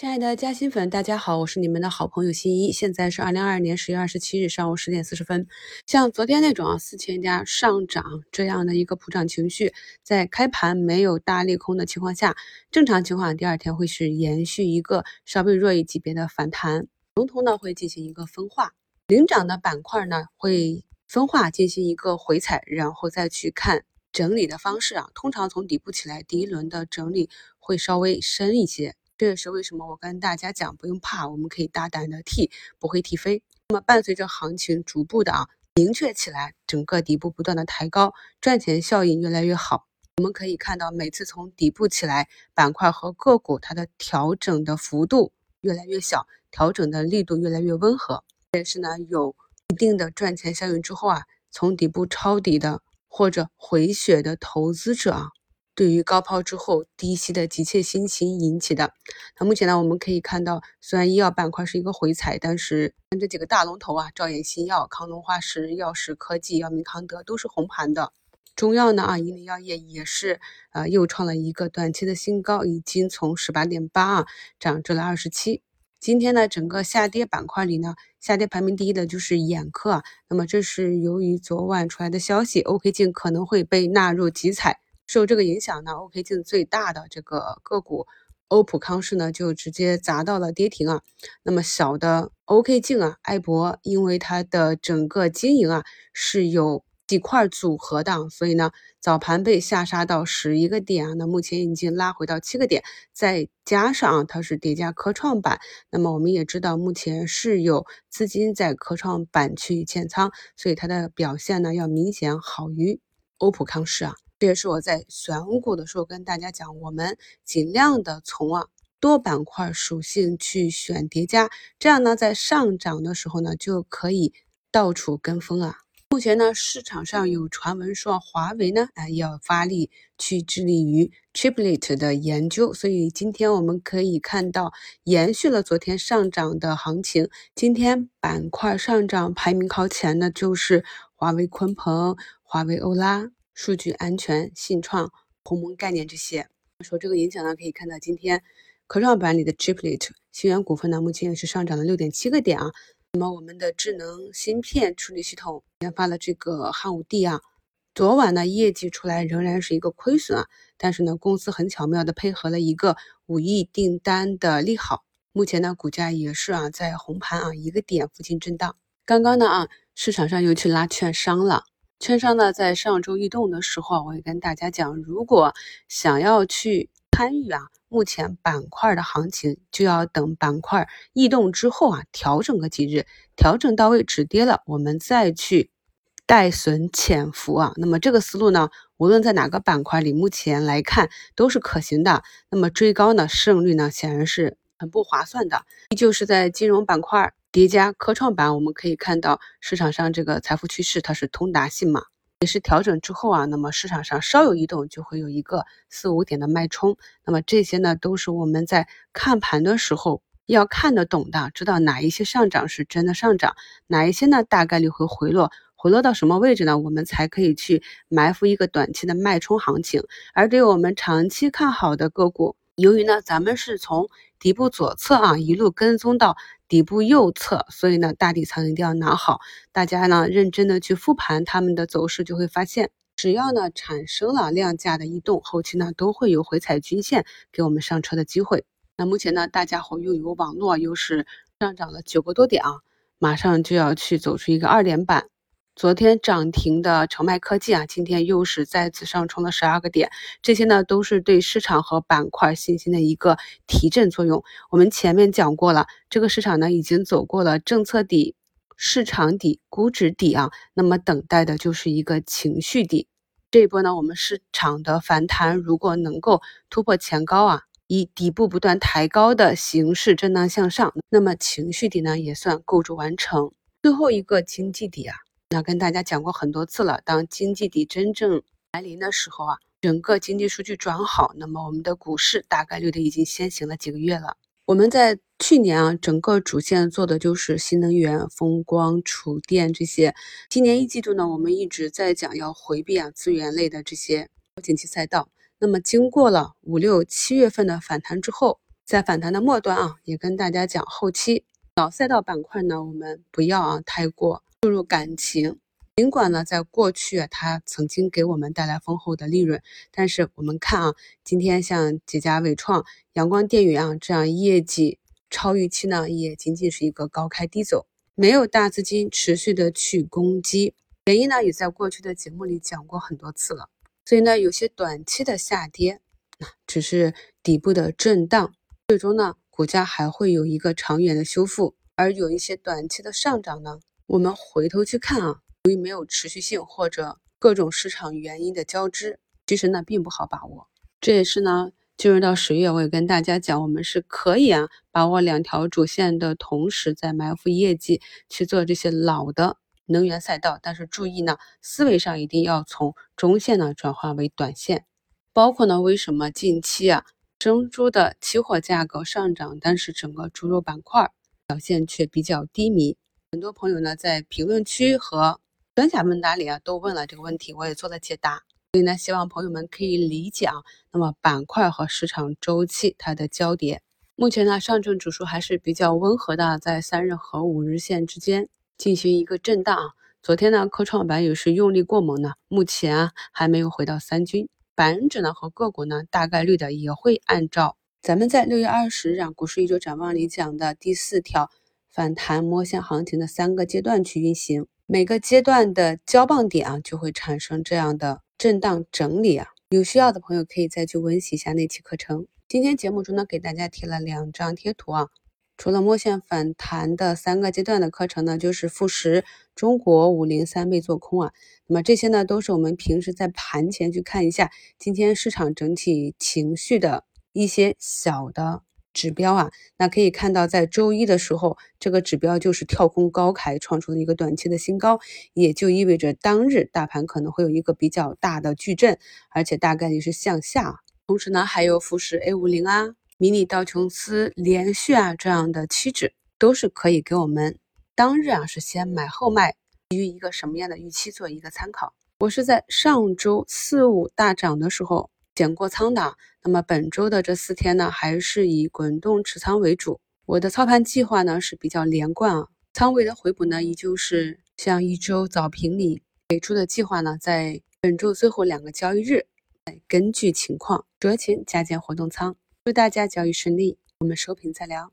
亲爱的嘉兴粉，大家好，我是你们的好朋友新一。现在是二零二二年十月二十七日上午十点四十分。像昨天那种啊四千家上涨这样的一个普涨情绪，在开盘没有大利空的情况下，正常情况第二天会是延续一个稍微弱一级别的反弹，龙头呢会进行一个分化，领涨的板块呢会分化进行一个回踩，然后再去看整理的方式啊。通常从底部起来，第一轮的整理会稍微深一些。这也是为什么我跟大家讲，不用怕，我们可以大胆的踢，不会踢飞。那么伴随着行情逐步的啊明确起来，整个底部不断的抬高，赚钱效应越来越好。我们可以看到，每次从底部起来，板块和个股它的调整的幅度越来越小，调整的力度越来越温和。但是呢有一定的赚钱效应之后啊，从底部抄底的或者回血的投资者啊。对于高抛之后低吸的急切心情引起的。那目前呢，我们可以看到，虽然医药板块是一个回踩，但是这几个大龙头啊，兆衍新药、康龙化石、药石科技、药明康德都是红盘的。中药呢啊，银林药业也是呃又创了一个短期的新高，已经从十八点八啊涨至了二十七。今天呢，整个下跌板块里呢，下跌排名第一的就是眼科啊。那么这是由于昨晚出来的消息，OK 镜可能会被纳入集采。受这个影响呢，OK 镜最大的这个个股欧普康视呢就直接砸到了跌停啊。那么小的 OK 镜啊，艾博因为它的整个经营啊是有几块组合的，所以呢早盘被下杀到十一个点啊，那目前已经拉回到七个点，再加上啊它是叠加科创板，那么我们也知道目前是有资金在科创板去建仓，所以它的表现呢要明显好于欧普康视啊。这也是我在选股的时候跟大家讲，我们尽量的从啊多板块属性去选叠加，这样呢在上涨的时候呢就可以到处跟风啊。目前呢市场上有传闻说华为呢哎要发力去致力于 Chiplet 的研究，所以今天我们可以看到延续了昨天上涨的行情，今天板块上涨排名靠前的就是华为鲲鹏、华为欧拉。数据安全、信创、鸿蒙概念这些，受这个影响呢，可以看到今天科创板里的 Chiplet 新源股份呢，目前也是上涨了六点七个点啊。那么我们的智能芯片处理系统研发的这个汉武帝啊，昨晚呢业绩出来仍然是一个亏损啊，但是呢公司很巧妙的配合了一个五亿订单的利好，目前呢股价也是啊在红盘啊一个点附近震荡。刚刚呢啊市场上又去拉券商了。券商呢，在上周异动的时候，我也跟大家讲，如果想要去参与啊，目前板块的行情，就要等板块异动之后啊，调整个几日，调整到位止跌了，我们再去带损潜伏啊。那么这个思路呢，无论在哪个板块里，目前来看都是可行的。那么追高呢，胜率呢，显然是很不划算的。依旧是在金融板块。叠加科创板，我们可以看到市场上这个财富趋势，它是通达性嘛，也是调整之后啊，那么市场上稍有异动，就会有一个四五点的脉冲。那么这些呢，都是我们在看盘的时候要看得懂的，知道哪一些上涨是真的上涨，哪一些呢大概率会回落，回落到什么位置呢？我们才可以去埋伏一个短期的脉冲行情。而对于我们长期看好的个股，由于呢，咱们是从底部左侧啊一路跟踪到底部右侧，所以呢，大底仓一定要拿好。大家呢认真的去复盘他们的走势，就会发现，只要呢产生了量价的异动，后期呢都会有回踩均线给我们上车的机会。那目前呢，大家伙又有网络，又是上涨了九个多点啊，马上就要去走出一个二连板。昨天涨停的成迈科技啊，今天又是再次上冲了十二个点，这些呢都是对市场和板块信心的一个提振作用。我们前面讲过了，这个市场呢已经走过了政策底、市场底、估值底啊，那么等待的就是一个情绪底。这一波呢，我们市场的反弹如果能够突破前高啊，以底部不断抬高的形式震荡向上，那么情绪底呢也算构筑完成。最后一个经济底啊。那跟大家讲过很多次了，当经济底真正来临的时候啊，整个经济数据转好，那么我们的股市大概率的已经先行了几个月了。我们在去年啊，整个主线做的就是新能源、风光、储电这些。今年一季度呢，我们一直在讲要回避啊资源类的这些景气赛道。那么经过了五六七月份的反弹之后，在反弹的末端啊，也跟大家讲，后期老赛道板块呢，我们不要啊太过注入感情。尽管呢，在过去它曾经给我们带来丰厚的利润，但是我们看啊，今天像几家伟创、阳光电源啊这样业绩超预期呢，也仅仅是一个高开低走，没有大资金持续的去攻击。原因呢，也在过去的节目里讲过很多次了。所以呢，有些短期的下跌，那只是底部的震荡，最终呢，股价还会有一个长远的修复。而有一些短期的上涨呢，我们回头去看啊。由于没有持续性或者各种市场原因的交织，其实呢并不好把握。这也是呢，进入到十月，我也跟大家讲，我们是可以啊把握两条主线的同时，在埋伏业绩去做这些老的能源赛道。但是注意呢，思维上一定要从中线呢转化为短线。包括呢，为什么近期啊生猪的期货价格上涨，但是整个猪肉板块表现却比较低迷？很多朋友呢在评论区和专享问答里啊，都问了这个问题，我也做了解答。所以呢，希望朋友们可以理解啊。那么板块和市场周期它的交叠，目前呢，上证指数还是比较温和的，在三日和五日线之间进行一个震荡。昨天呢，科创板也是用力过猛呢，目前啊还没有回到三均。板指呢和个股呢，大概率的也会按照咱们在六月二十日啊股市一周展望里讲的第四条反弹摸线行情的三个阶段去运行。每个阶段的交棒点啊，就会产生这样的震荡整理啊。有需要的朋友可以再去温习一下那期课程。今天节目中呢，给大家提了两张贴图啊。除了摸线反弹的三个阶段的课程呢，就是富时、中国五零三倍做空啊。那么这些呢，都是我们平时在盘前去看一下今天市场整体情绪的一些小的。指标啊，那可以看到，在周一的时候，这个指标就是跳空高开，创出了一个短期的新高，也就意味着当日大盘可能会有一个比较大的巨震，而且大概率是向下。同时呢，还有富时 A 五零啊、迷你道琼斯连续啊这样的期指，都是可以给我们当日啊是先买后卖，基于一个什么样的预期做一个参考。我是在上周四五大涨的时候。减过仓的，那么本周的这四天呢，还是以滚动持仓为主。我的操盘计划呢是比较连贯啊，仓位的回补呢，依旧是像一周早评里给出的计划呢，在本周最后两个交易日，根据情况酌情加减活动仓。祝大家交易顺利，我们收评再聊。